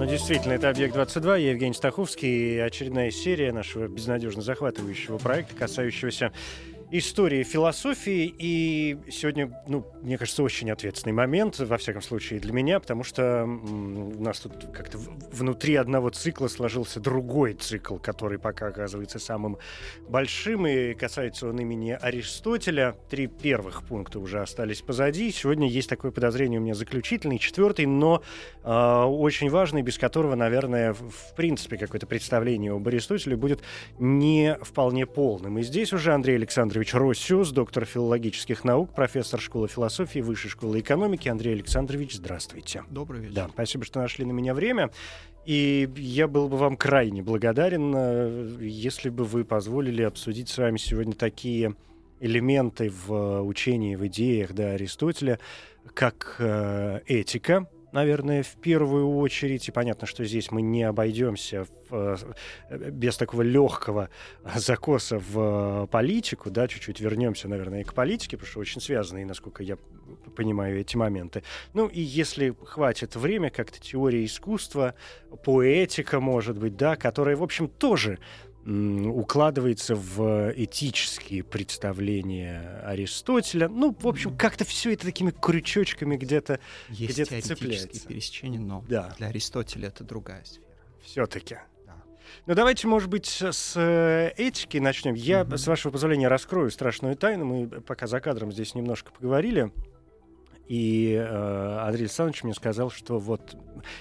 Ну, действительно, это «Объект-22», я Евгений Стаховский, и очередная серия нашего безнадежно захватывающего проекта, касающегося истории философии. И сегодня, ну, мне кажется, очень ответственный момент, во всяком случае, для меня, потому что у нас тут как-то внутри одного цикла сложился другой цикл, который пока оказывается самым большим, и касается он имени Аристотеля. Три первых пункта уже остались позади. Сегодня есть такое подозрение у меня заключительный, четвертый, но э, очень важный, без которого, наверное, в, принципе, какое-то представление об Аристотеле будет не вполне полным. И здесь уже Андрей Александрович Александрович Россиус, доктор филологических наук, профессор школы философии, высшей школы экономики. Андрей Александрович, здравствуйте. Добрый вечер. Да, спасибо, что нашли на меня время. И я был бы вам крайне благодарен, э, если бы вы позволили обсудить с вами сегодня такие элементы в учении, в идеях да, Аристотеля, как э, этика, наверное, в первую очередь. И понятно, что здесь мы не обойдемся в, э, без такого легкого закоса в политику, да, чуть-чуть вернемся, наверное, и к политике, потому что очень связаны, насколько я понимаю, эти моменты. Ну и если хватит время, как-то теория искусства, поэтика, может быть, да, которая, в общем, тоже укладывается в этические представления Аристотеля. Ну, в общем, как-то все это такими крючочками где-то Есть где цепляется. пересечения, но да. для Аристотеля это другая сфера. Все-таки. Ну, давайте, может быть, с э, этики начнем. Я, mm-hmm. с вашего позволения, раскрою страшную тайну. Мы пока за кадром здесь немножко поговорили. И э, Андрей Александрович мне сказал, что вот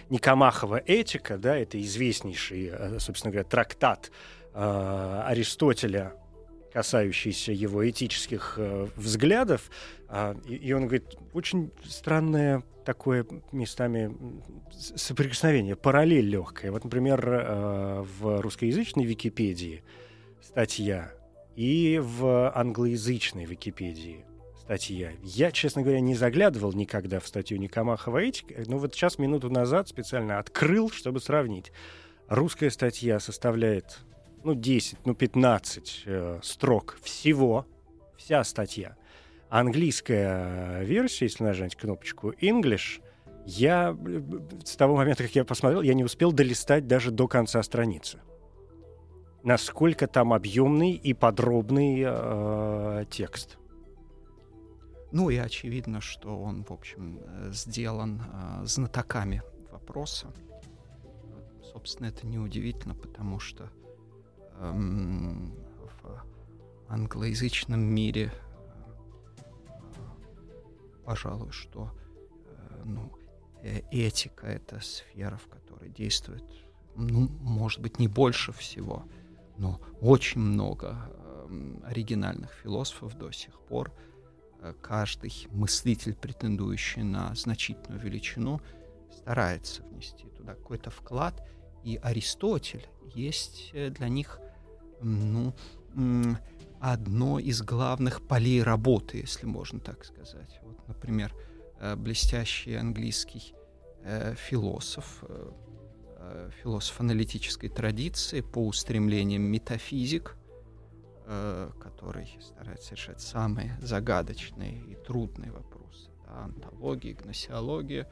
Никомахова этика, да, это известнейший, э, собственно говоря, трактат э, Аристотеля, касающийся его этических э, взглядов. Э, и, он говорит, очень странное такое местами соприкосновение, параллель легкая. Вот, например, э, в русскоязычной Википедии статья и в англоязычной Википедии статья. Я, честно говоря, не заглядывал никогда в статью Никомахова этика, но вот сейчас, минуту назад, специально открыл, чтобы сравнить. Русская статья составляет ну, 10, ну, 15 э, строк всего, вся статья. Английская версия, если нажать кнопочку English, я с того момента, как я посмотрел, я не успел долистать даже до конца страницы. Насколько там объемный и подробный э, текст. Ну и очевидно, что он, в общем, э, сделан э, знатоками вопроса. Собственно, это неудивительно, потому что в англоязычном мире, э, пожалуй, что э, ну, э, этика — это сфера, в которой действует, ну, может быть, не больше всего, но очень много эм, оригинальных философов до сих пор. Каждый мыслитель, претендующий на значительную величину, старается внести туда какой-то вклад. И Аристотель есть для них ну, одно из главных полей работы, если можно так сказать. Вот, например, э, блестящий английский э, философ, э, философ аналитической традиции по устремлениям метафизик, который старается решать самые загадочные и трудные вопросы. Да, антология, гносеология.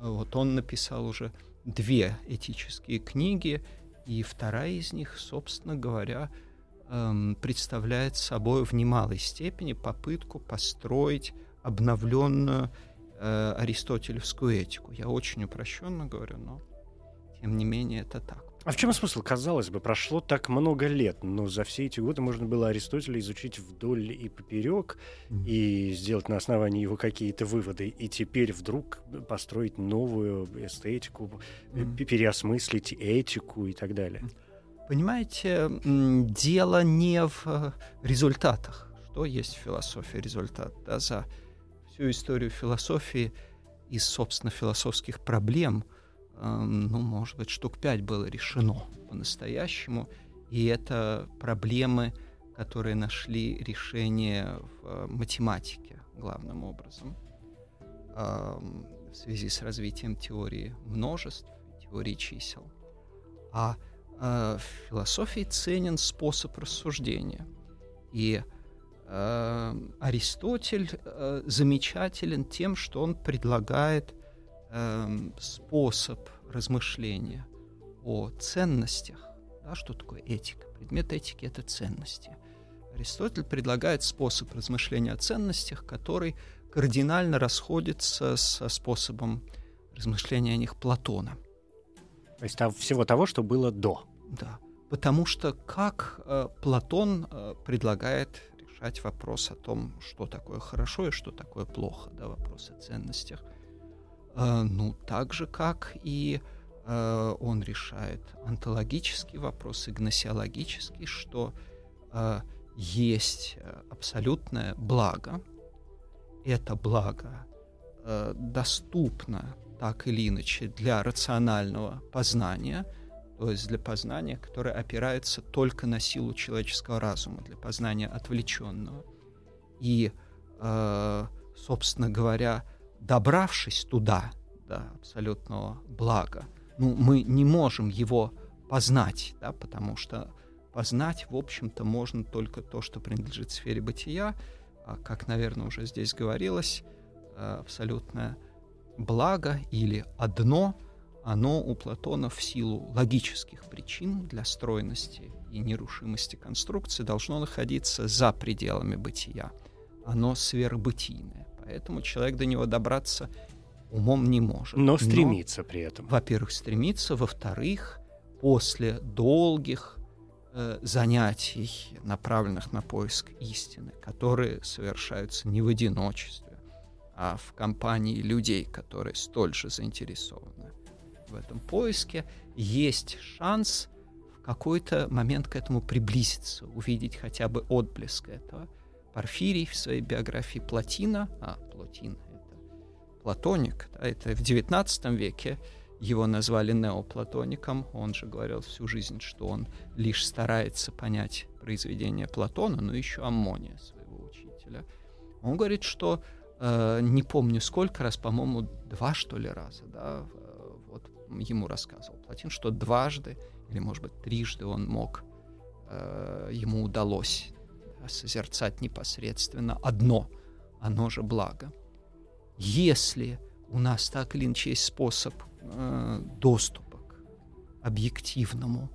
Вот он написал уже две этические книги — и вторая из них, собственно говоря, эм, представляет собой в немалой степени попытку построить обновленную э, аристотелевскую этику. Я очень упрощенно говорю, но тем не менее это так. А в чем смысл? Казалось бы, прошло так много лет, но за все эти годы можно было Аристотеля изучить вдоль и поперек mm-hmm. и сделать на основании его какие-то выводы, и теперь вдруг построить новую эстетику, mm-hmm. переосмыслить этику и так далее. Понимаете, дело не в э, результатах. Что есть философия результат? Да, за всю историю философии из, собственно, философских проблем – ну, может быть, штук пять было решено по-настоящему. И это проблемы, которые нашли решение в математике главным образом в связи с развитием теории множеств, теории чисел. А в философии ценен способ рассуждения. И э, Аристотель э, замечателен тем, что он предлагает э, способ размышления о ценностях. Да, что такое этика? Предмет этики — это ценности. Аристотель предлагает способ размышления о ценностях, который кардинально расходится со способом размышления о них Платона. То есть там всего того, что было до. Да. Потому что как э, Платон э, предлагает решать вопрос о том, что такое хорошо и что такое плохо, да, вопрос о ценностях. Э, ну, так же, как и э, он решает онтологический вопрос и гносеологический, что э, есть абсолютное благо. Это благо доступно так или иначе для рационального познания – то есть для познания, которое опирается только на силу человеческого разума, для познания отвлеченного. И, собственно говоря, добравшись туда, до абсолютного блага, ну, мы не можем его познать, да, потому что познать, в общем-то, можно только то, что принадлежит сфере бытия, а, как, наверное, уже здесь говорилось, э, абсолютное благо или одно — оно у Платона в силу логических причин для стройности и нерушимости конструкции должно находиться за пределами бытия. Оно сверхбытийное. Поэтому человек до него добраться умом не может. Но стремится Но, при этом. Во-первых, стремится. Во-вторых, после долгих э, занятий, направленных на поиск истины, которые совершаются не в одиночестве, а в компании людей, которые столь же заинтересованы в этом поиске, есть шанс в какой-то момент к этому приблизиться, увидеть хотя бы отблеск этого. Порфирий в своей биографии Платина, а Платин — это платоник, да, это в XIX веке его назвали неоплатоником, он же говорил всю жизнь, что он лишь старается понять произведение Платона, но еще Аммония, своего учителя. Он говорит, что э, не помню сколько раз, по-моему, два что ли раза, да, ему рассказывал Платин, что дважды или, может быть, трижды он мог, э, ему удалось созерцать непосредственно одно, оно же благо. Если у нас так или иначе есть способ э, доступа к объективному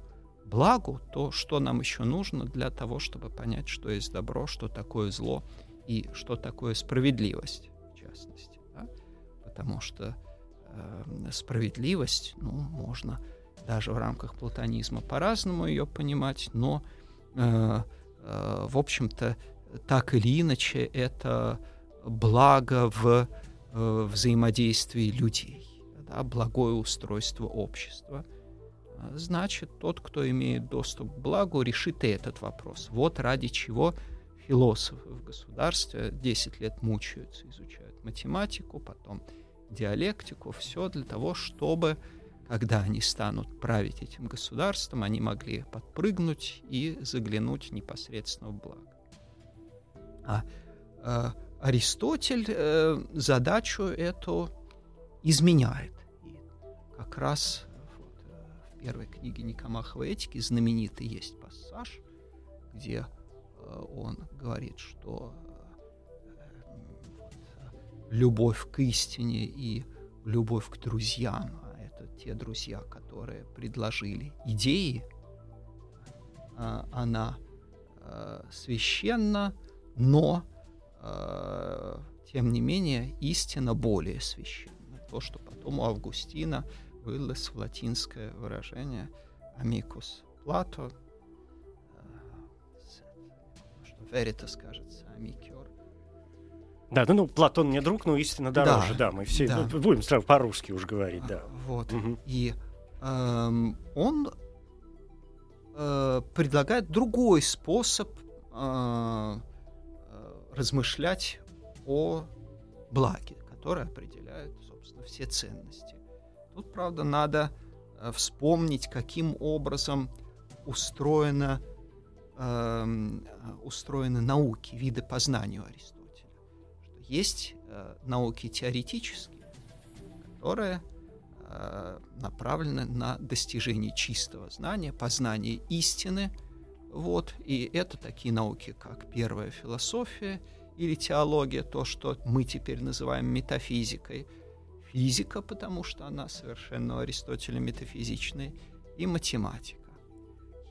благу, то что нам еще нужно для того, чтобы понять, что есть добро, что такое зло и что такое справедливость, в частности. Да? Потому что э, справедливость, ну, можно даже в рамках платонизма по-разному ее понимать, но, э, в общем-то, так или иначе, это благо в э, взаимодействии людей, да, благое устройство общества. Значит, тот, кто имеет доступ к благу, решит и этот вопрос. Вот ради чего философы в государстве 10 лет мучаются, изучают математику, потом диалектику, все для того, чтобы, когда они станут править этим государством, они могли подпрыгнуть и заглянуть непосредственно в благо. А э, Аристотель э, задачу эту изменяет. И как раз вот, э, в первой книге Никомаховой этики знаменитый есть пассаж, где э, он говорит, что любовь к истине и любовь к друзьям. Те друзья, которые предложили идеи. А, она а, священна, но а, тем не менее истина более священна. То, что потом у Августина вылилось в латинское выражение «amicus Плато», что veritas кажется «amicior», да, ну, ну Платон мне друг, но истина дороже, да, да мы все да. Ну, будем сразу по-русски уж говорить, да. Вот. Угу. И эм, он э, предлагает другой способ э, э, размышлять о благе, который определяет, собственно, все ценности. Тут, правда, надо э, вспомнить, каким образом устроена, э, устроены науки, виды познания у Аристотеля. Есть э, науки теоретические, которые э, направлены на достижение чистого знания, познание истины. Вот, и это такие науки, как первая философия или теология, то, что мы теперь называем метафизикой – физика, потому что она совершенно у Аристотеля метафизичная, и математика.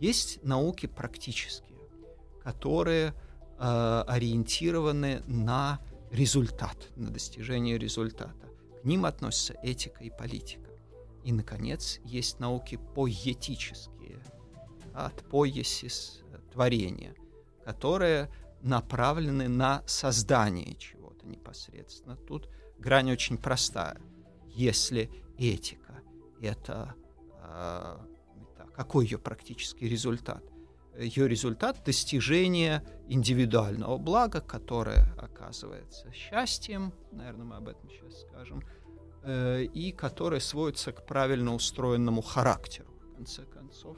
Есть науки практические, которые э, ориентированы на результат, на достижение результата. К ним относятся этика и политика. И, наконец, есть науки поэтические, от поесис творения, которые направлены на создание чего-то непосредственно. Тут грань очень простая – если этика — это... Э, какой ее практический результат? Ее результат — достижение индивидуального блага, которое оказывается счастьем, наверное, мы об этом сейчас скажем, э, и которое сводится к правильно устроенному характеру, в конце концов.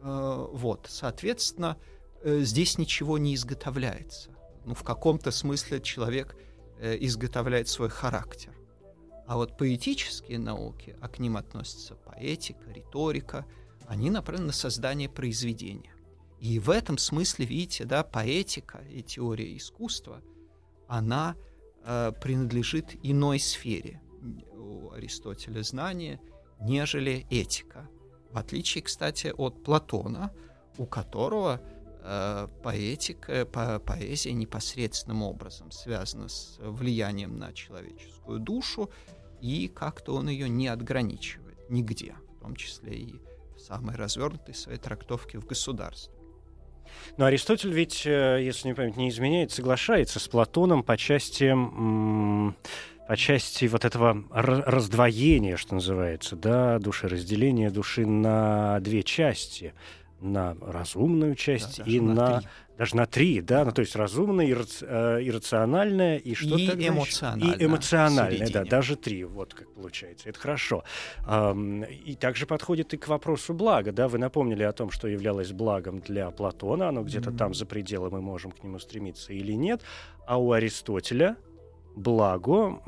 Э, вот, соответственно, э, здесь ничего не изготовляется. Ну, в каком-то смысле человек изготовляет свой характер. А вот поэтические науки, а к ним относятся поэтика, риторика, они направлены на создание произведения. И в этом смысле, видите, да, поэтика и теория искусства, она э, принадлежит иной сфере у Аристотеля знания, нежели этика. В отличие, кстати, от Платона, у которого э, поэтика, по, поэзия непосредственным образом связана с влиянием на человеческую душу и как-то он ее не отграничивает нигде, в том числе и в самой развернутой своей трактовке в государстве. Но Аристотель ведь, э, если не память не изменяет, соглашается с Платоном по части, по части вот этого раздвоения, что называется, да, души, разделения души на две части на разумную часть да, и на, на даже на три, да, ну то есть разумная, ирраци, э, иррациональная и что-то и эмоциональная, и эмоциональная, да, даже три, вот как получается, это хорошо. И также подходит и к вопросу блага, да, вы напомнили о том, что являлось благом для Платона, оно где-то mm-hmm. там за пределом мы можем к нему стремиться или нет, а у Аристотеля благо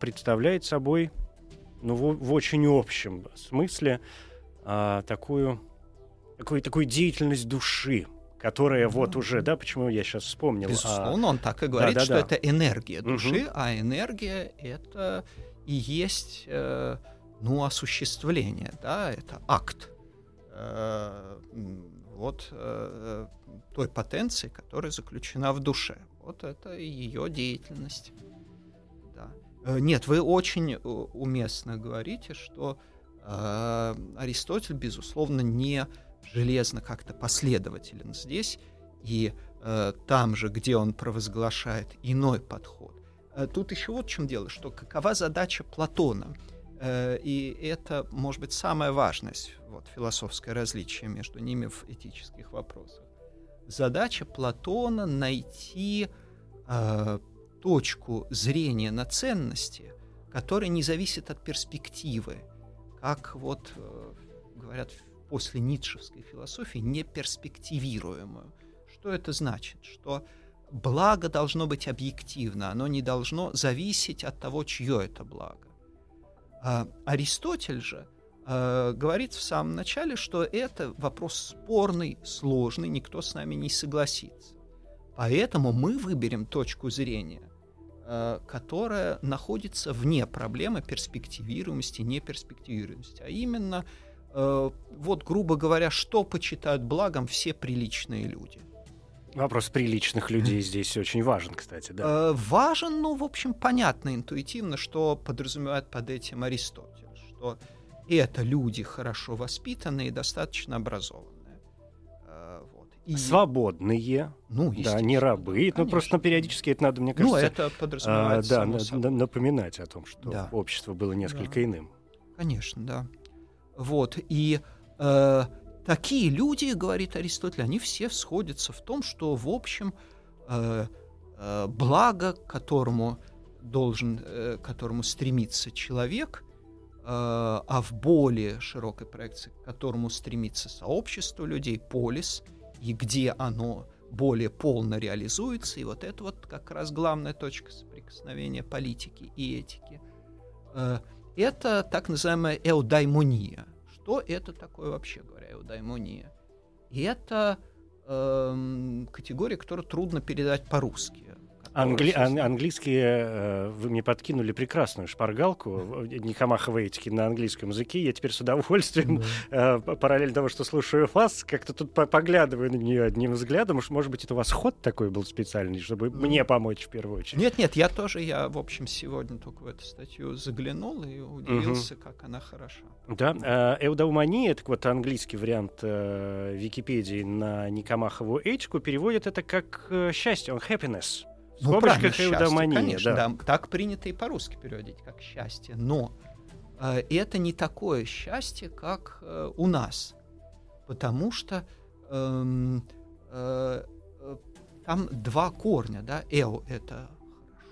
представляет собой, ну в, в очень общем смысле э, такую такую, такую деятельность души, которая вот уже, да, почему я сейчас вспомнил. Безусловно, а... он так и говорит, да, да, что да. это энергия души, угу. а энергия это и есть, э, ну, осуществление, да, это акт э, вот э, той потенции, которая заключена в душе. Вот это ее деятельность. Да. Э, нет, вы очень э, уместно говорите, что э, Аристотель, безусловно, не железно как-то последователен здесь, и э, там же, где он провозглашает иной подход. Э, тут еще вот в чем дело, что какова задача Платона, э, и это, может быть, самая важность, вот, философское различие между ними в этических вопросах. Задача Платона найти э, точку зрения на ценности, которая не зависит от перспективы, как вот э, говорят после ницшевской философии неперспективируемую. Что это значит? Что благо должно быть объективно, оно не должно зависеть от того, чье это благо. А Аристотель же э, говорит в самом начале, что это вопрос спорный, сложный, никто с нами не согласится. Поэтому мы выберем точку зрения, э, которая находится вне проблемы перспективируемости, неперспективируемости, а именно вот, грубо говоря, что почитают благом все приличные люди. Вопрос приличных людей здесь очень важен, кстати, да. Э, важен, ну, в общем, понятно интуитивно, что подразумевает под этим Аристотель, что это люди хорошо воспитанные и достаточно образованные. Э, вот. И... Свободные, ну, да, не рабы. Да, ну, просто периодически это надо, мне ну, кажется, ну, это подразумевается, а, да, на, напоминать о том, что да. общество было несколько да. иным. Конечно, да. Вот, и э, такие люди, говорит Аристотель, они все сходятся в том, что, в общем, э, э, благо, к которому должен, э, которому стремится человек, а в более широкой проекции, к которому стремится сообщество людей, полис, и где оно более полно реализуется, и вот это вот как раз главная точка соприкосновения политики и этики. Э, это так называемая эудаймония. Что это такое вообще говоря, эудаймония? Это э, категория, которую трудно передать по-русски. Англи... Ан- английские, э, вы мне подкинули прекрасную шпаргалку Никомаховой этики на английском языке. Я теперь с удовольствием, э, параллельно того, что слушаю вас, как-то тут поглядываю на нее одним взглядом. Уж, может быть, это у вас ход такой был специальный, чтобы мне помочь в первую очередь. Нет, нет, я тоже, я, в общем, сегодня только в эту статью заглянул и удивился, угу. как она хороша. Да, э, эудаумания, так вот английский вариант э, Википедии на Никомахову этику переводит это как э, счастье, он happiness. В ну, скобочках эудомания, конечно, да. да. Так принято и по-русски переводить, как счастье. Но э, это не такое счастье, как э, у нас. Потому что э, э, там два корня, да, эо — это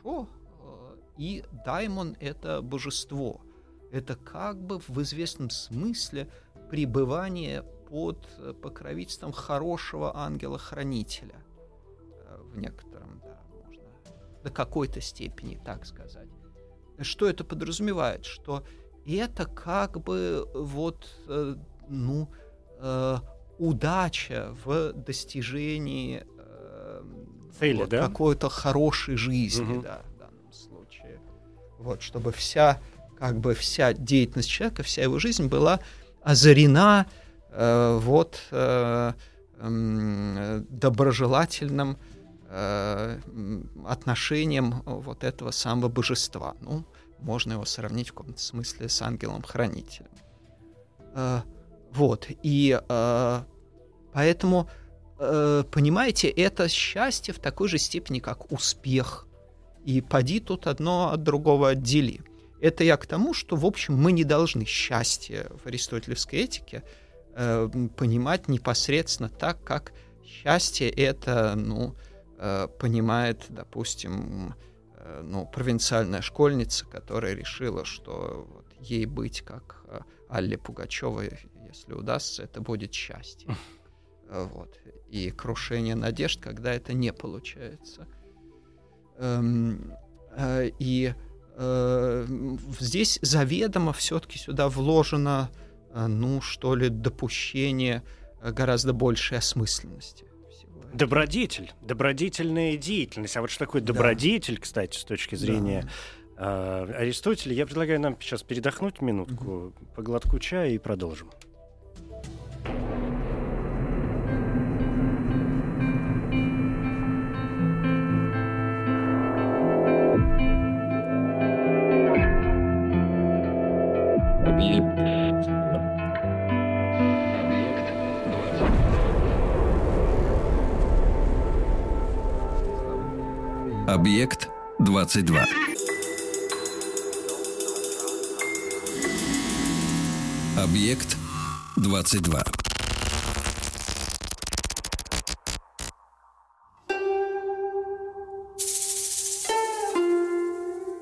хорошо, э, и даймон — это божество. Это как бы в известном смысле пребывание под покровительством хорошего ангела-хранителя э, в некотором до какой-то степени, так сказать. Что это подразумевает? Что это как бы вот, э, ну, э, удача в достижении э, Цели, вот, да? какой-то хорошей жизни, угу. да, в данном случае. Вот, чтобы вся, как бы вся деятельность человека, вся его жизнь была озарена э, вот э, э, доброжелательным Э, отношением вот этого самого божества. Ну, можно его сравнить в каком-то смысле с ангелом-хранителем. Э, вот, и э, поэтому, понимаете, это счастье в такой же степени, как успех. И поди тут одно от другого отдели. Это я к тому, что, в общем, мы не должны счастье в аристотелевской этике понимать непосредственно так, как счастье это, ну, Э, понимает, допустим, э, ну, провинциальная школьница, которая решила, что вот, ей быть как э, Алле Пугачевой, если удастся, это будет счастье. Вот. И крушение надежд, когда это не получается. Эм, и здесь заведомо все-таки сюда вложено, ну, что ли, допущение гораздо большей осмысленности. Добродетель, добродетельная деятельность. А вот что такое добродетель, да. кстати, с точки зрения да. э, Аристотеля? Я предлагаю нам сейчас передохнуть минутку, угу. по глотку чая и продолжим. Объект 22. Объект 22.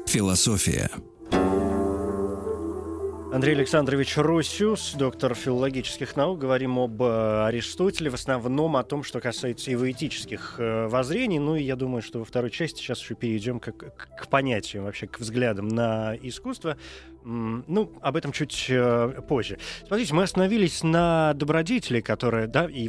Философия. Андрей Александрович Русюс, доктор филологических наук. Говорим об э, Аристотеле, в основном о том, что касается его этических э, воззрений. Ну и я думаю, что во второй части сейчас еще перейдем к, к, понятиям, вообще к взглядам на искусство. Ну, об этом чуть э, позже. Смотрите, мы остановились на добродетели, которая, да, и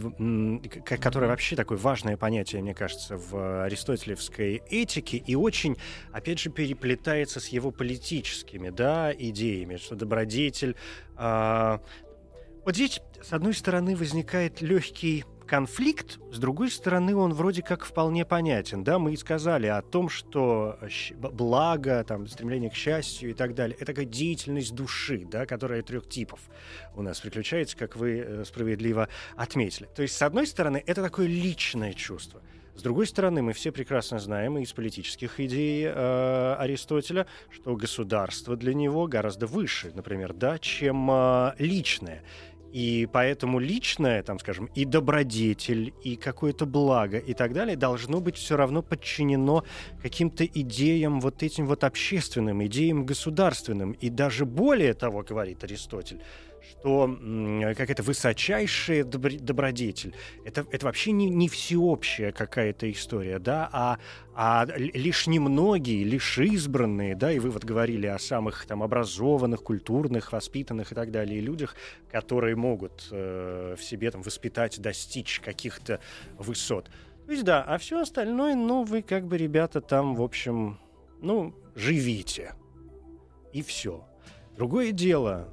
которая вообще такое важное понятие, мне кажется, в аристотелевской этике, и очень, опять же, переплетается с его политическими, да, идеями, что добродетель. Э, вот здесь, с одной стороны, возникает легкий конфликт, с другой стороны, он вроде как вполне понятен. Да, мы и сказали о том, что благо, там, стремление к счастью и так далее, это такая деятельность души, да, которая трех типов у нас приключается, как вы э, справедливо отметили. То есть, с одной стороны, это такое личное чувство. С другой стороны, мы все прекрасно знаем из политических идей э, Аристотеля, что государство для него гораздо выше, например, да, чем э, личное. И поэтому личное, там, скажем, и добродетель, и какое-то благо и так далее должно быть все равно подчинено каким-то идеям вот этим вот общественным, идеям государственным. И даже более того, говорит Аристотель, что какая-то высочайшая добродетель это, это вообще не, не всеобщая какая-то история, да, а, а лишь немногие, лишь избранные, да, и вы вот говорили о самых там образованных, культурных, воспитанных и так далее людях, которые могут э, в себе там воспитать, достичь каких-то высот. То есть да, а все остальное, ну, вы как бы, ребята, там, в общем, ну, живите. И все. Другое дело,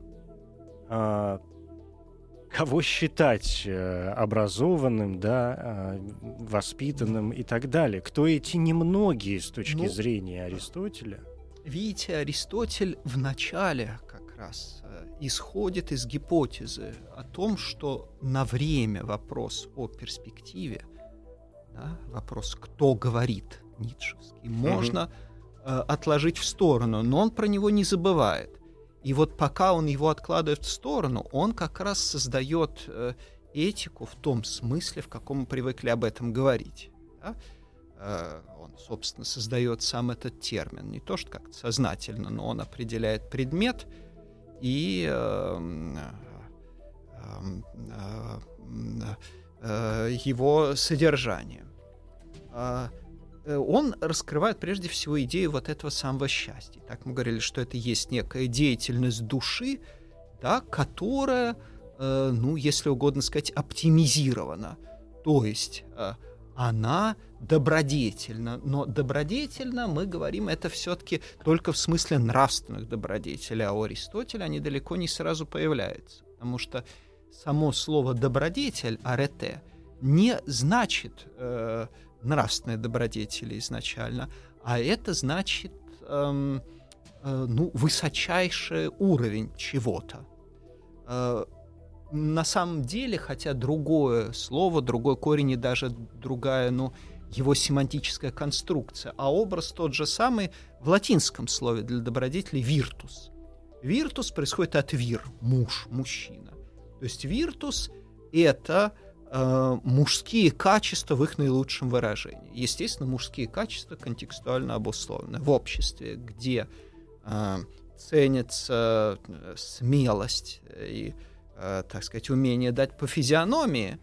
кого считать э, образованным, да, а, воспитанным и так далее. Кто эти немногие с точки ну, зрения Аристотеля? Видите, Аристотель в начале как раз э, исходит из гипотезы о том, что на время вопрос о перспективе, да, вопрос «кто говорит» ницшевский, можно угу. отложить в сторону, но он про него не забывает. И вот пока он его откладывает в сторону, он как раз создает э, этику в том смысле, в каком мы привыкли об этом говорить. Да? Э, он, собственно, создает сам этот термин. Не то, что как-то сознательно, но он определяет предмет и э, э, э, э, его содержание. Э, он раскрывает прежде всего идею вот этого самого счастья. Так мы говорили, что это есть некая деятельность души, да, которая, э, ну, если угодно сказать, оптимизирована. То есть э, она добродетельна. Но добродетельно мы говорим это все-таки только в смысле нравственных добродетелей, а у Аристотеля они далеко не сразу появляются. Потому что само слово добродетель, арете, не значит э, нравственные добродетели изначально, а это значит эм, э, ну, высочайший уровень чего-то. Э, на самом деле, хотя другое слово, другой корень и даже другая, ну, его семантическая конструкция, а образ тот же самый в латинском слове для добродетели «виртус». «Виртус» происходит от «вир» — муж, мужчина. То есть «виртус» — это мужские качества в их наилучшем выражении. Естественно, мужские качества контекстуально обусловлены в обществе, где э, ценится э, смелость и, э, так сказать, умение дать по физиономии,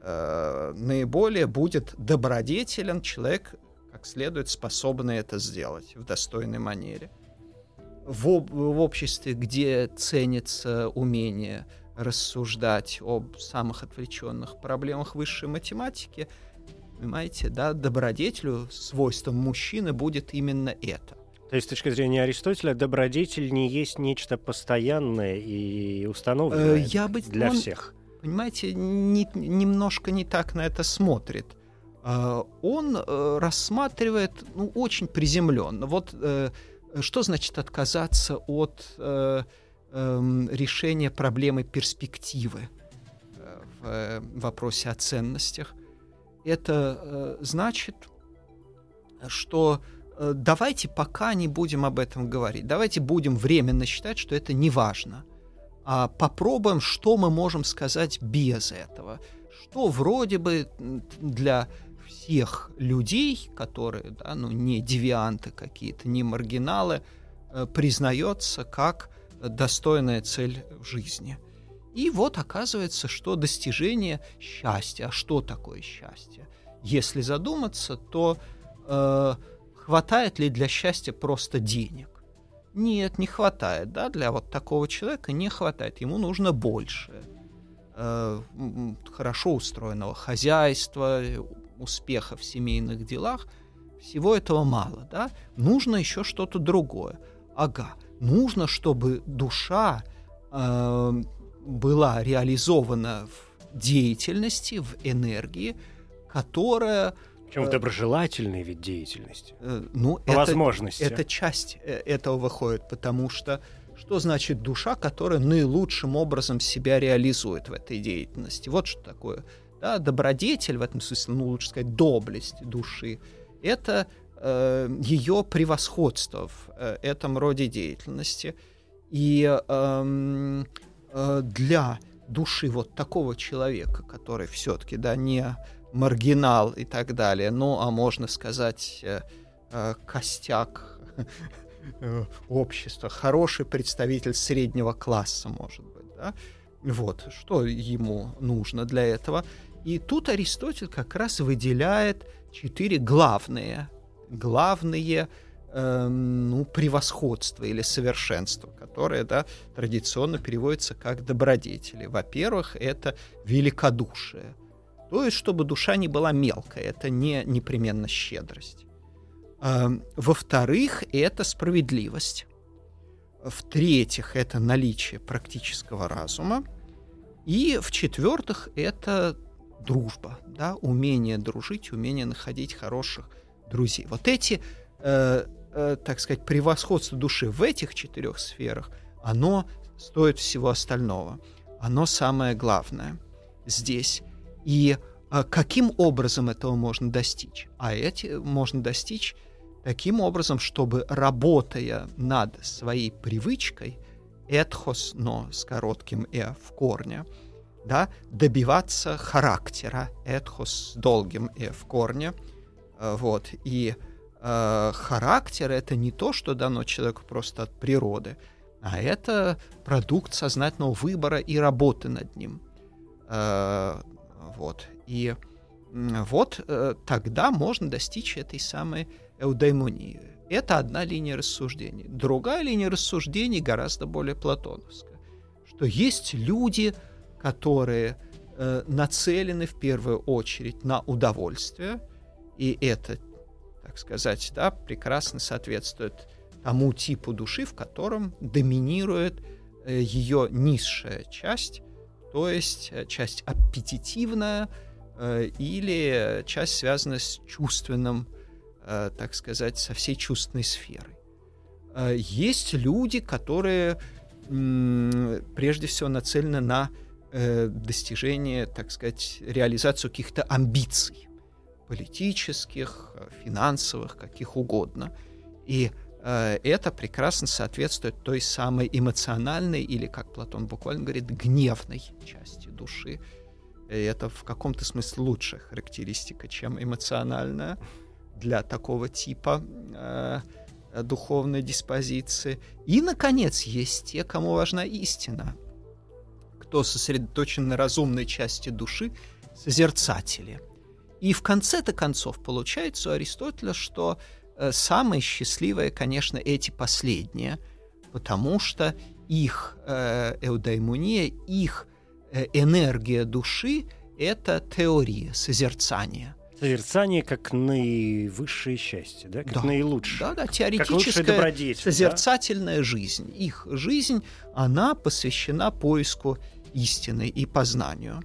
э, наиболее будет добродетелен человек, как следует, способный это сделать в достойной манере. В, в обществе, где ценится умение рассуждать об самых отвлеченных проблемах высшей математики, понимаете, да, добродетелю, свойством мужчины будет именно это. То есть, с точки зрения Аристотеля, добродетель не есть нечто постоянное и установленное э, Я быть, для он, всех. Понимаете, не, немножко не так на это смотрит. Э, он э, рассматривает ну, очень приземленно. Вот что значит отказаться от э, решения проблемы перспективы э, в э, вопросе о ценностях. Это э, значит, что давайте пока не будем об этом говорить, давайте будем временно считать, что это не важно, а попробуем, что мы можем сказать без этого, что вроде бы для всех людей, которые, да, ну, не девианты какие-то, не маргиналы, признается как достойная цель в жизни. И вот оказывается, что достижение счастья. А что такое счастье? Если задуматься, то э, хватает ли для счастья просто денег? Нет, не хватает. Да? Для вот такого человека не хватает. Ему нужно больше. Э, хорошо устроенного хозяйства, успеха в семейных делах. Всего этого мало. Да? Нужно еще что-то другое. Ага, нужно, чтобы душа э, была реализована в деятельности, в энергии, которая причем в э, доброжелательной вид деятельности. Э, ну, По это, возможности. Это часть э, этого выходит, потому что что значит душа, которая наилучшим образом себя реализует в этой деятельности? Вот что такое. Да, добродетель, в этом смысле, ну, лучше сказать, доблесть души, это э, ее превосходство в э, этом роде деятельности. И эм, э, для души вот такого человека, который все-таки, да, не маргинал и так далее, ну, а можно сказать, э, костяк общества, хороший представитель среднего класса, может быть, да, вот, что ему нужно для этого. И тут Аристотель как раз выделяет четыре главные, главные э, ну, превосходства или совершенства, которые да, традиционно переводятся как добродетели. Во-первых, это великодушие. То есть, чтобы душа не была мелкая, это не непременно щедрость. Э, во-вторых, это справедливость. В-третьих, это наличие практического разума. И в-четвертых, это дружба, да, умение дружить, умение находить хороших друзей. Вот эти, э, э, так сказать, превосходство души в этих четырех сферах, оно стоит всего остального. Оно самое главное здесь. И э, каким образом этого можно достичь? А эти можно достичь таким образом, чтобы работая над своей привычкой, этхос, но с коротким «э» в корне, да, добиваться характера, этхос с долгим «э» в корне, вот, и э, характер — это не то, что дано человеку просто от природы, а это продукт сознательного выбора и работы над ним. Э, вот, и вот э, тогда можно достичь этой самой эудаймонии. Это одна линия рассуждений. Другая линия рассуждений гораздо более платоновская, что есть люди, которые э, нацелены в первую очередь на удовольствие, и это, так сказать, да, прекрасно соответствует тому типу души, в котором доминирует э, ее низшая часть, то есть э, часть аппетитивная э, или часть, связанная с чувственным так сказать, со всей чувственной сферой. Есть люди, которые прежде всего нацелены на достижение, так сказать, реализацию каких-то амбиций политических, финансовых, каких угодно. И это прекрасно соответствует той самой эмоциональной или, как Платон буквально говорит, гневной части души. И это в каком-то смысле лучшая характеристика, чем эмоциональная для такого типа э, духовной диспозиции. И, наконец, есть те, кому важна истина, кто сосредоточен на разумной части души, созерцатели. И в конце-то концов получается у Аристотеля, что э, самые счастливые, конечно, эти последние, потому что их э, эудаймония, их э, энергия души — это теория созерцания — Созерцание как наивысшее счастье, да? Как да. наилучшее. Да, да, теоретическая созерцательная да? жизнь. Их жизнь, она посвящена поиску истины и познанию.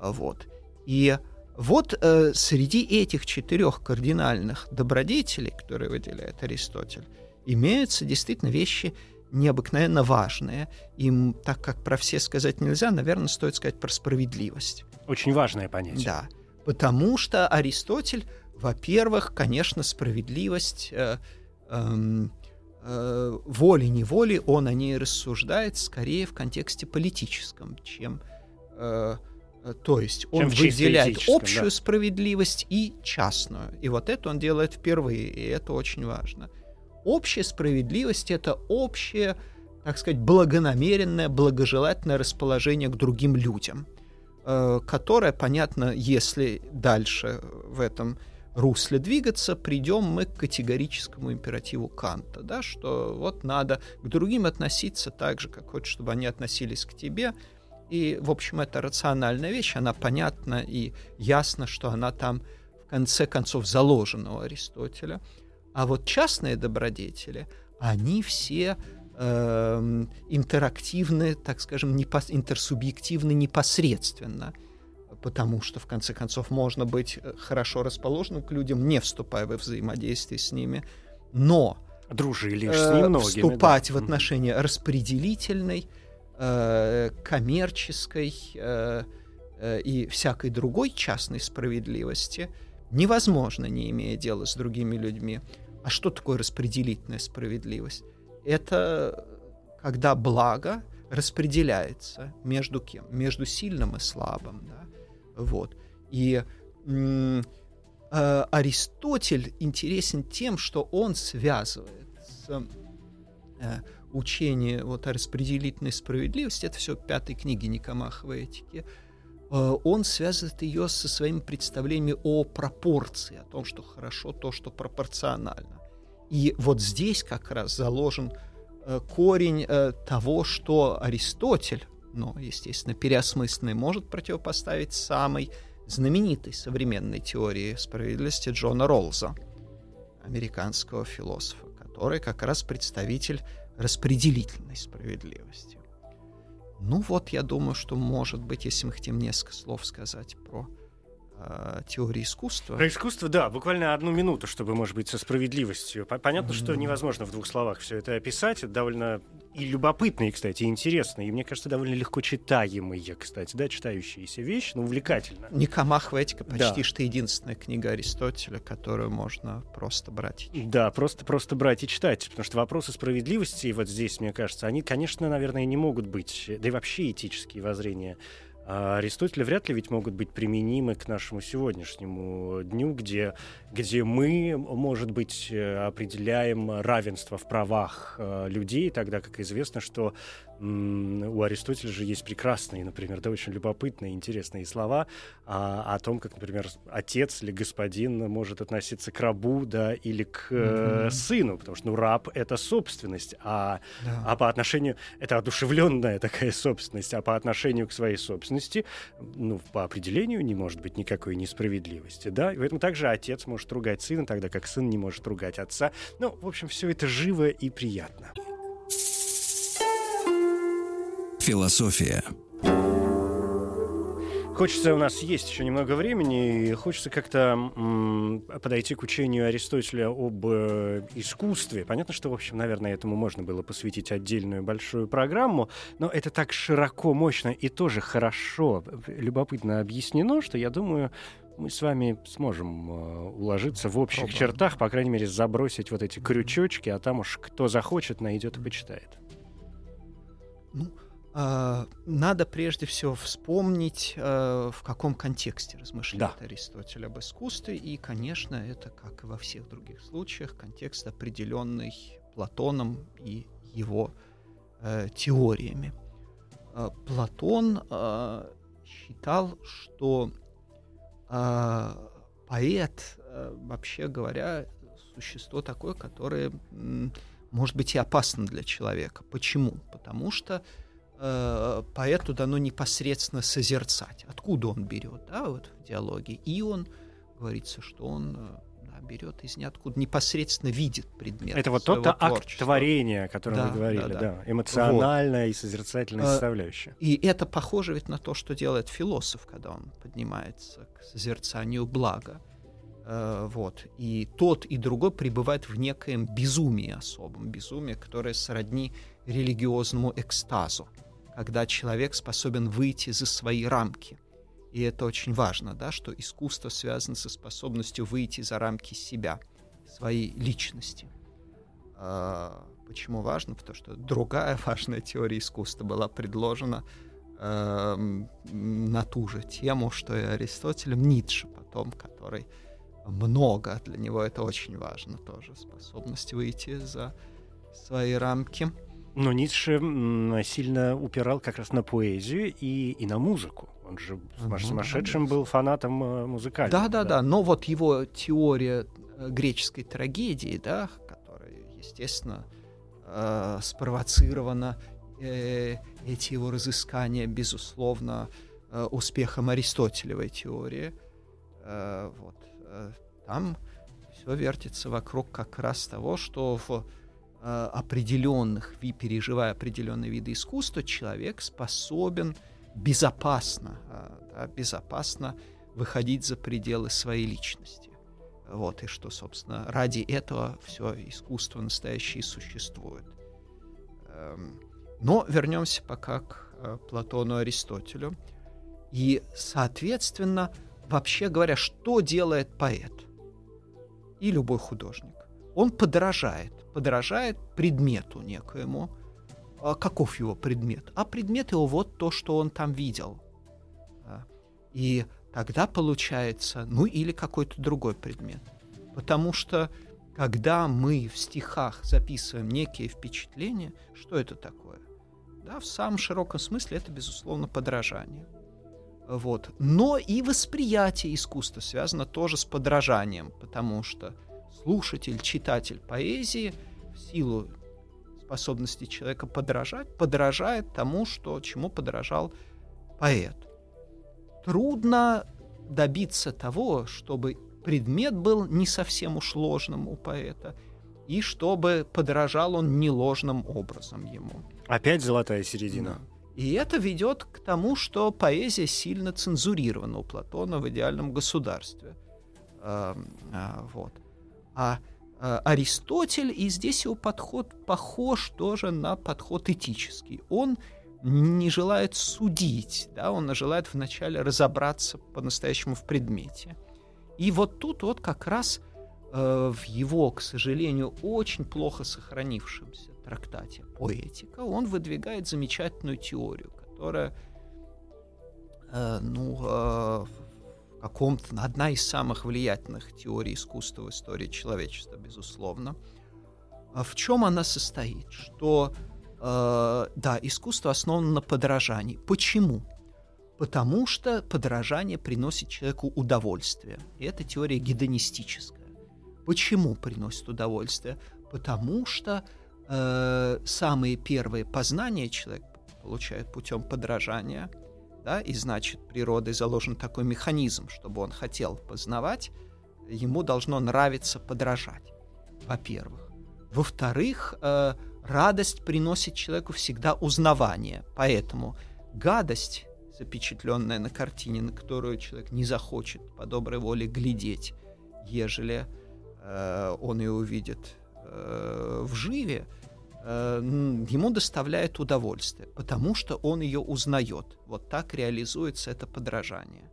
Вот. И вот э, среди этих четырех кардинальных добродетелей, которые выделяет Аристотель, имеются действительно вещи необыкновенно важные. Им, так как про все сказать нельзя, наверное, стоит сказать про справедливость. Очень важное понятие. Да. Потому что Аристотель, во-первых, конечно, справедливость э, э, э, волей-неволей, он о ней рассуждает скорее в контексте политическом, чем... Э, то есть он выделяет общую да. справедливость и частную. И вот это он делает впервые, и это очень важно. Общая справедливость — это общее, так сказать, благонамеренное, благожелательное расположение к другим людям — Э, которая, понятно, если дальше в этом русле двигаться, придем мы к категорическому императиву Канта, да, что вот надо к другим относиться так же, как хочешь, чтобы они относились к тебе. И, в общем, это рациональная вещь, она понятна и ясно, что она там в конце концов заложена у Аристотеля. А вот частные добродетели, они все э, интерактивны, так скажем, непос- интерсубъективны непосредственно, потому что, в конце концов, можно быть э, хорошо расположенным к людям, не вступая во взаимодействие с ними, но дружили э, с немногими, вступать да. в отношения распределительной, э, коммерческой э, э, и всякой другой частной справедливости невозможно, не имея дела с другими людьми. А что такое распределительная справедливость? это когда благо распределяется между кем? Между сильным и слабым. Да? Вот. И э, Аристотель интересен тем, что он связывает с э, учение вот о распределительной справедливости, это все пятой книги Никомаховой этики, э, он связывает ее со своими представлениями о пропорции, о том, что хорошо то, что пропорционально. И вот здесь как раз заложен э, корень э, того, что Аристотель, но, естественно, переосмысленный, может противопоставить самой знаменитой современной теории справедливости Джона Роллза, американского философа, который как раз представитель распределительной справедливости. Ну вот, я думаю, что, может быть, если мы хотим несколько слов сказать про э, теории искусства. Про искусство, да, буквально одну минуту, чтобы, может быть, со справедливостью. Понятно, что невозможно в двух словах все это описать. Это довольно и любопытные, кстати, и интересные, и, мне кажется, довольно легко читаемые, кстати, да, читающиеся вещи, но увлекательно. Никомахова этика почти да. что единственная книга Аристотеля, которую можно просто брать. Да, просто, просто брать и читать, потому что вопросы справедливости, вот здесь, мне кажется, они, конечно, наверное, не могут быть, да и вообще этические воззрения а Аристотеля вряд ли ведь могут быть применимы к нашему сегодняшнему дню, где, где мы, может быть, э, определяем равенство в правах э, людей, тогда как известно, что у Аристотеля же есть прекрасные, например, да, очень любопытные, интересные слова о, о том, как, например, отец или господин может относиться к рабу, да, или к э, mm-hmm. сыну, потому что, ну, раб — это собственность, а, да. а по отношению... Это одушевленная такая собственность, а по отношению к своей собственности, ну, по определению не может быть никакой несправедливости, да, и поэтому также отец может ругать сына, тогда как сын не может ругать отца. Ну, в общем, все это живо и приятно. Философия. Хочется, у нас есть еще немного времени, и хочется как-то м- подойти к учению Аристотеля об э, искусстве. Понятно, что, в общем, наверное, этому можно было посвятить отдельную большую программу, но это так широко, мощно и тоже хорошо, любопытно объяснено, что, я думаю, мы с вами сможем э, уложиться в общих Пробуем. чертах, по крайней мере, забросить вот эти крючочки, а там уж кто захочет, найдет и почитает. Ну, надо прежде всего вспомнить, uh, в каком контексте размышляет да. Аристотель об искусстве. И, конечно, это, как и во всех других случаях, контекст определенный Платоном и его uh, теориями. Платон считал, что поэт, вообще говоря, существо такое, которое может быть и опасно для человека. Почему? Потому что э, поэту дано непосредственно созерцать. Откуда он берет, да, вот в диалоге. И он, говорится, что он э, да, берет из ниоткуда, непосредственно видит предмет. Это вот тот акт творения, о котором да, вы говорили, да, да. да. эмоциональная вот. и созерцательная э, составляющая. И это похоже ведь на то, что делает философ, когда он поднимается к созерцанию блага. Э, вот. И тот, и другой пребывают в некоем безумии особом, безумии, которое сродни религиозному экстазу когда человек способен выйти за свои рамки. И это очень важно, да, что искусство связано со способностью выйти за рамки себя, своей личности. А, почему важно? Потому что другая важная теория искусства была предложена э, на ту же тему, что и Аристотелем Ницше потом, который много, для него это очень важно тоже, способность выйти за свои рамки. Но Ницше сильно упирал как раз на поэзию и, и на музыку. Он же ну, сумасшедшим был фанатом э, музыкального. Да, да, да. Но вот его теория э, греческой трагедии, да, которая, естественно, э, спровоцирована э, эти его разыскания, безусловно, э, успехом Аристотелевой теории. Э, вот, э, там все вертится вокруг как раз того, что в определенных, переживая определенные виды искусства, человек способен безопасно, э, да, безопасно выходить за пределы своей личности. Вот, и что, собственно, ради этого все искусство настоящее существует. Эм, но вернемся пока к э, Платону Аристотелю. И, соответственно, вообще говоря, что делает поэт и любой художник? Он подражает подражает предмету некоему, а каков его предмет? А предмет его вот то, что он там видел. И тогда получается, ну или какой-то другой предмет. Потому что когда мы в стихах записываем некие впечатления, что это такое? Да, в самом широком смысле это, безусловно, подражание. Вот. Но и восприятие искусства связано тоже с подражанием, потому что слушатель, читатель поэзии в силу способности человека подражать, подражает тому, что, чему подражал поэт. Трудно добиться того, чтобы предмет был не совсем уж ложным у поэта, и чтобы подражал он не ложным образом ему. Опять золотая середина. Да. И это ведет к тому, что поэзия сильно цензурирована у Платона в идеальном государстве. А, а, вот. А, а Аристотель, и здесь его подход похож тоже на подход этический. Он не желает судить, да, он желает вначале разобраться по-настоящему в предмете. И вот тут вот как раз э, в его, к сожалению, очень плохо сохранившемся трактате «Поэтика» он выдвигает замечательную теорию, которая, э, ну, э, каком-то, одна из самых влиятельных теорий искусства в истории человечества, безусловно. А в чем она состоит? Что, э, да, искусство основано на подражании. Почему? Потому что подражание приносит человеку удовольствие. И это теория гедонистическая. Почему приносит удовольствие? Потому что э, самые первые познания человек получает путем подражания, да, и значит природой заложен такой механизм, чтобы он хотел познавать, ему должно нравиться подражать, во-первых. Во-вторых, э, радость приносит человеку всегда узнавание, поэтому гадость, запечатленная на картине, на которую человек не захочет по доброй воле глядеть, ежели э, он ее увидит э, в живе, Э, ему доставляет удовольствие, потому что он ее узнает. Вот так реализуется это подражание.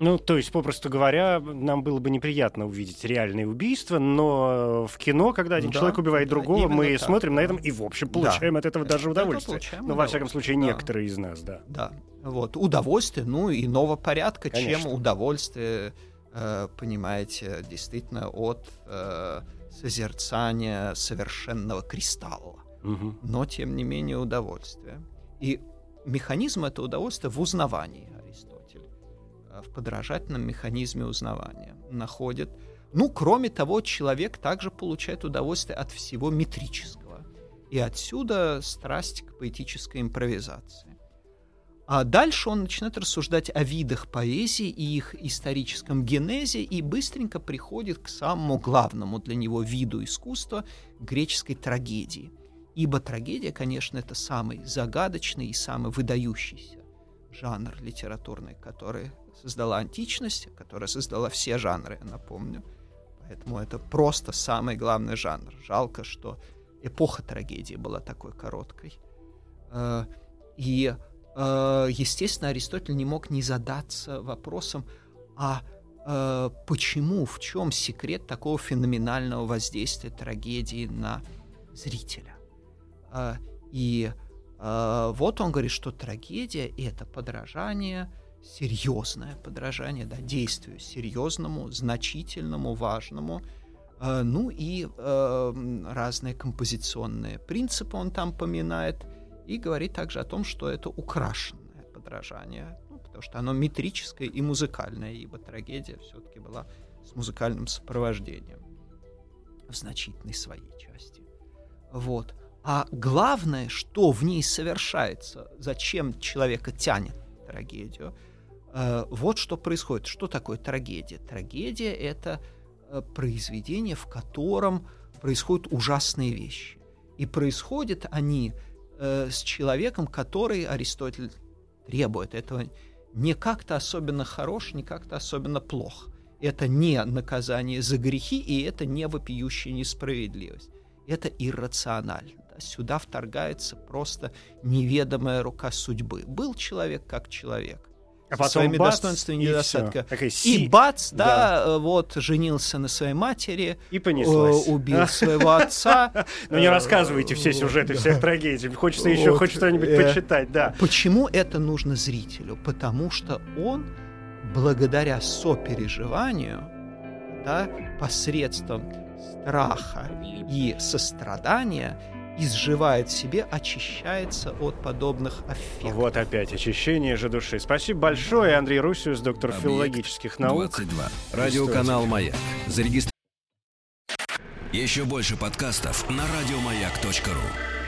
Ну, то есть, попросту говоря, нам было бы неприятно увидеть реальные убийства, но в кино, когда один да, человек убивает другого, мы так, смотрим да. на этом и, в общем, получаем да. от этого даже удовольствие. Ну, во всяком случае, да. некоторые из нас, да. Да. Вот. Удовольствие, ну, иного порядка, Конечно. чем удовольствие, э, понимаете, действительно, от э, созерцания совершенного кристалла угу. но тем не менее удовольствие. И механизм этого удовольствия в узнавании Аристотель, э, в подражательном механизме узнавания находит. Ну, кроме того, человек также получает удовольствие от всего метрического. И отсюда страсть к поэтической импровизации. А дальше он начинает рассуждать о видах поэзии и их историческом генезе и быстренько приходит к самому главному для него виду искусства — греческой трагедии — Ибо трагедия, конечно, это самый загадочный и самый выдающийся жанр литературный, который создала античность, которая создала все жанры, я напомню. Поэтому это просто самый главный жанр. Жалко, что эпоха трагедии была такой короткой. Э, и, э, естественно, Аристотель не мог не задаться вопросом, а э, почему, в чем секрет такого феноменального воздействия трагедии на зрителя? А, и а, вот он говорит, что трагедия — это подражание, серьезное подражание, да, действию серьезному, значительному, важному, а, ну и разные композиционные принципы он там поминает, и говорит также о том, что это украшенное подражание, ну, потому что оно метрическое и музыкальное, ибо трагедия все-таки была с музыкальным сопровождением в значительной своей части. Вот. А главное, что в ней совершается, зачем человека тянет трагедию, э, вот что происходит. Что такое трагедия? Трагедия — это э, произведение, в котором происходят ужасные вещи. И происходят они э, с человеком, который Аристотель требует. Этого не как-то особенно хорош, не как-то особенно плох. Это не наказание за грехи, и это не вопиющая несправедливость. Это иррационально. Сюда вторгается просто неведомая рука судьбы. Был человек как человек. А потом своими бац, достоинствами и и недостатками. И си- бац, Да. да, э, вот женился на своей матери, И э, понеслась. убил своего отца. Ну не Э, рассказывайте все сюжеты всех трагедий. Хочется еще хоть что-нибудь э, почитать, да. Почему это нужно зрителю? Потому что он, благодаря сопереживанию, да, посредством страха и сострадания, изживает в себе, очищается от подобных аффектов. Вот опять очищение же души. Спасибо большое, Андрей Русиус, доктор Объект филологических наук. 22. Радиоканал «Маяк». Зарегистрирован. Еще больше подкастов на радиомаяк.ру.